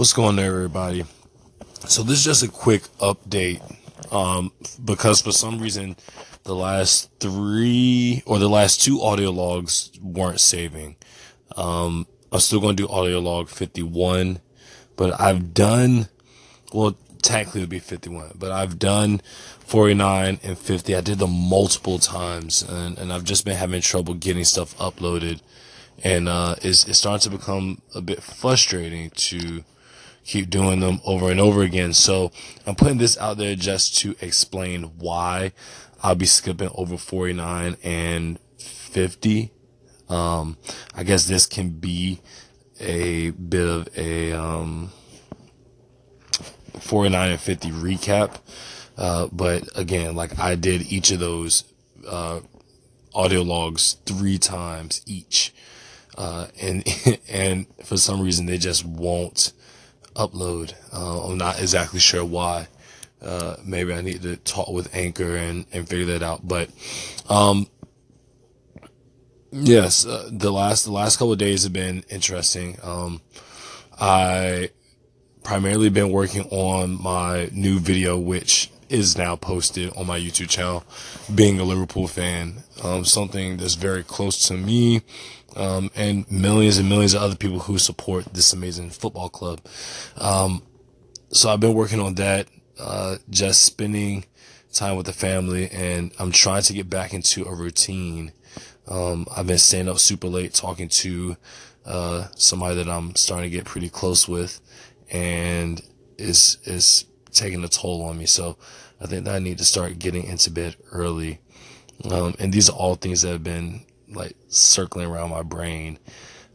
What's going on, everybody? So this is just a quick update, um, because for some reason the last three or the last two audio logs weren't saving. Um, I'm still going to do audio log 51, but I've done, well, technically it would be 51, but I've done 49 and 50. I did them multiple times and, and I've just been having trouble getting stuff uploaded and, uh, it's, it's starting to become a bit frustrating to, keep doing them over and over again. So I'm putting this out there just to explain why I'll be skipping over 49 and 50. Um, I guess this can be a bit of a, um, 49 and 50 recap. Uh, but again, like I did each of those, uh, audio logs three times each. Uh, and, and for some reason they just won't, upload. Uh, I'm not exactly sure why. Uh, maybe I need to talk with Anchor and, and figure that out. But, um, yes, uh, the last, the last couple of days have been interesting. Um, I primarily been working on my new video, which is now posted on my YouTube channel, being a Liverpool fan, um, something that's very close to me um, and millions and millions of other people who support this amazing football club. Um, so I've been working on that, uh, just spending time with the family, and I'm trying to get back into a routine. Um, I've been staying up super late talking to uh, somebody that I'm starting to get pretty close with, and is is taking a toll on me. So I think that I need to start getting into bed early. Um, and these are all things that have been like circling around my brain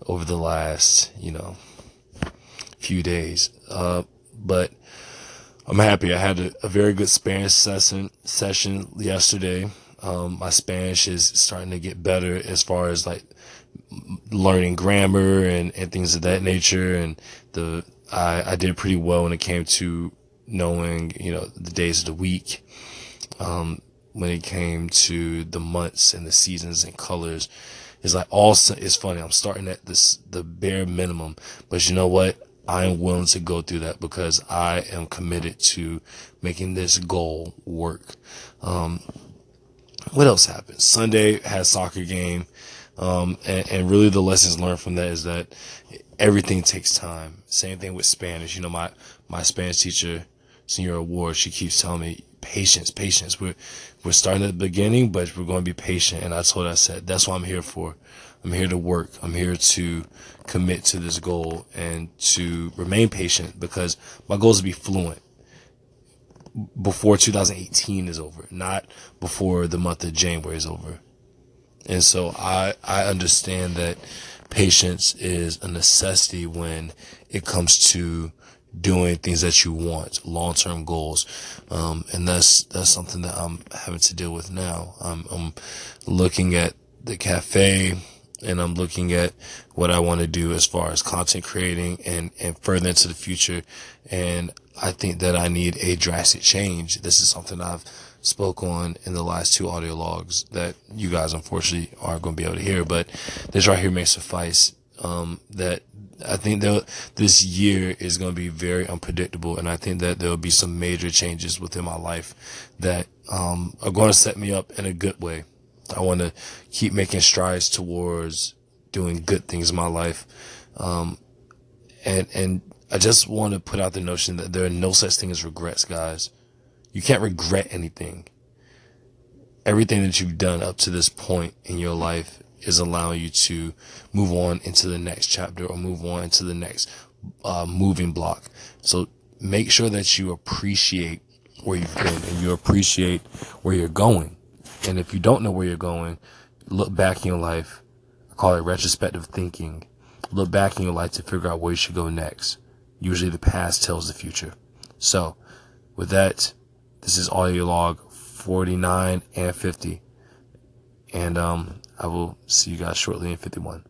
over the last, you know, few days. Uh, but I'm happy. I had a, a very good Spanish session session yesterday. Um, my Spanish is starting to get better as far as like learning grammar and, and things of that nature. And the, I, I did pretty well when it came to knowing, you know, the days of the week. Um, when it came to the months and the seasons and colors. It's like all, it's funny. I'm starting at this, the bare minimum, but you know what? I am willing to go through that because I am committed to making this goal work. Um, what else happened? Sunday had soccer game. Um, and, and really the lessons learned from that is that everything takes time. Same thing with Spanish. You know, my, my Spanish teacher, Senior Ward, she keeps telling me, patience, patience. We're, we're starting at the beginning, but we're going to be patient. And I told her, I said, that's what I'm here for. I'm here to work. I'm here to commit to this goal and to remain patient because my goal is to be fluent before 2018 is over, not before the month of January is over. And so I, I understand that patience is a necessity when it comes to doing things that you want, long-term goals. Um, and that's, that's something that I'm having to deal with now. I'm, I'm looking at the cafe and I'm looking at what I want to do as far as content creating and, and further into the future. And I think that I need a drastic change. This is something I've spoke on in the last two audio logs that you guys unfortunately aren't going to be able to hear, but this right here may suffice. Um, that I think that this year is going to be very unpredictable, and I think that there will be some major changes within my life that um, are going to set me up in a good way. I want to keep making strides towards doing good things in my life, um, and and I just want to put out the notion that there are no such thing as regrets, guys. You can't regret anything. Everything that you've done up to this point in your life is allowing you to move on into the next chapter or move on into the next uh, moving block. So make sure that you appreciate where you've been and you appreciate where you're going. And if you don't know where you're going, look back in your life. I call it retrospective thinking. Look back in your life to figure out where you should go next. Usually the past tells the future. So with that, this is audio log 49 and 50. And um, I will see you guys shortly in 51.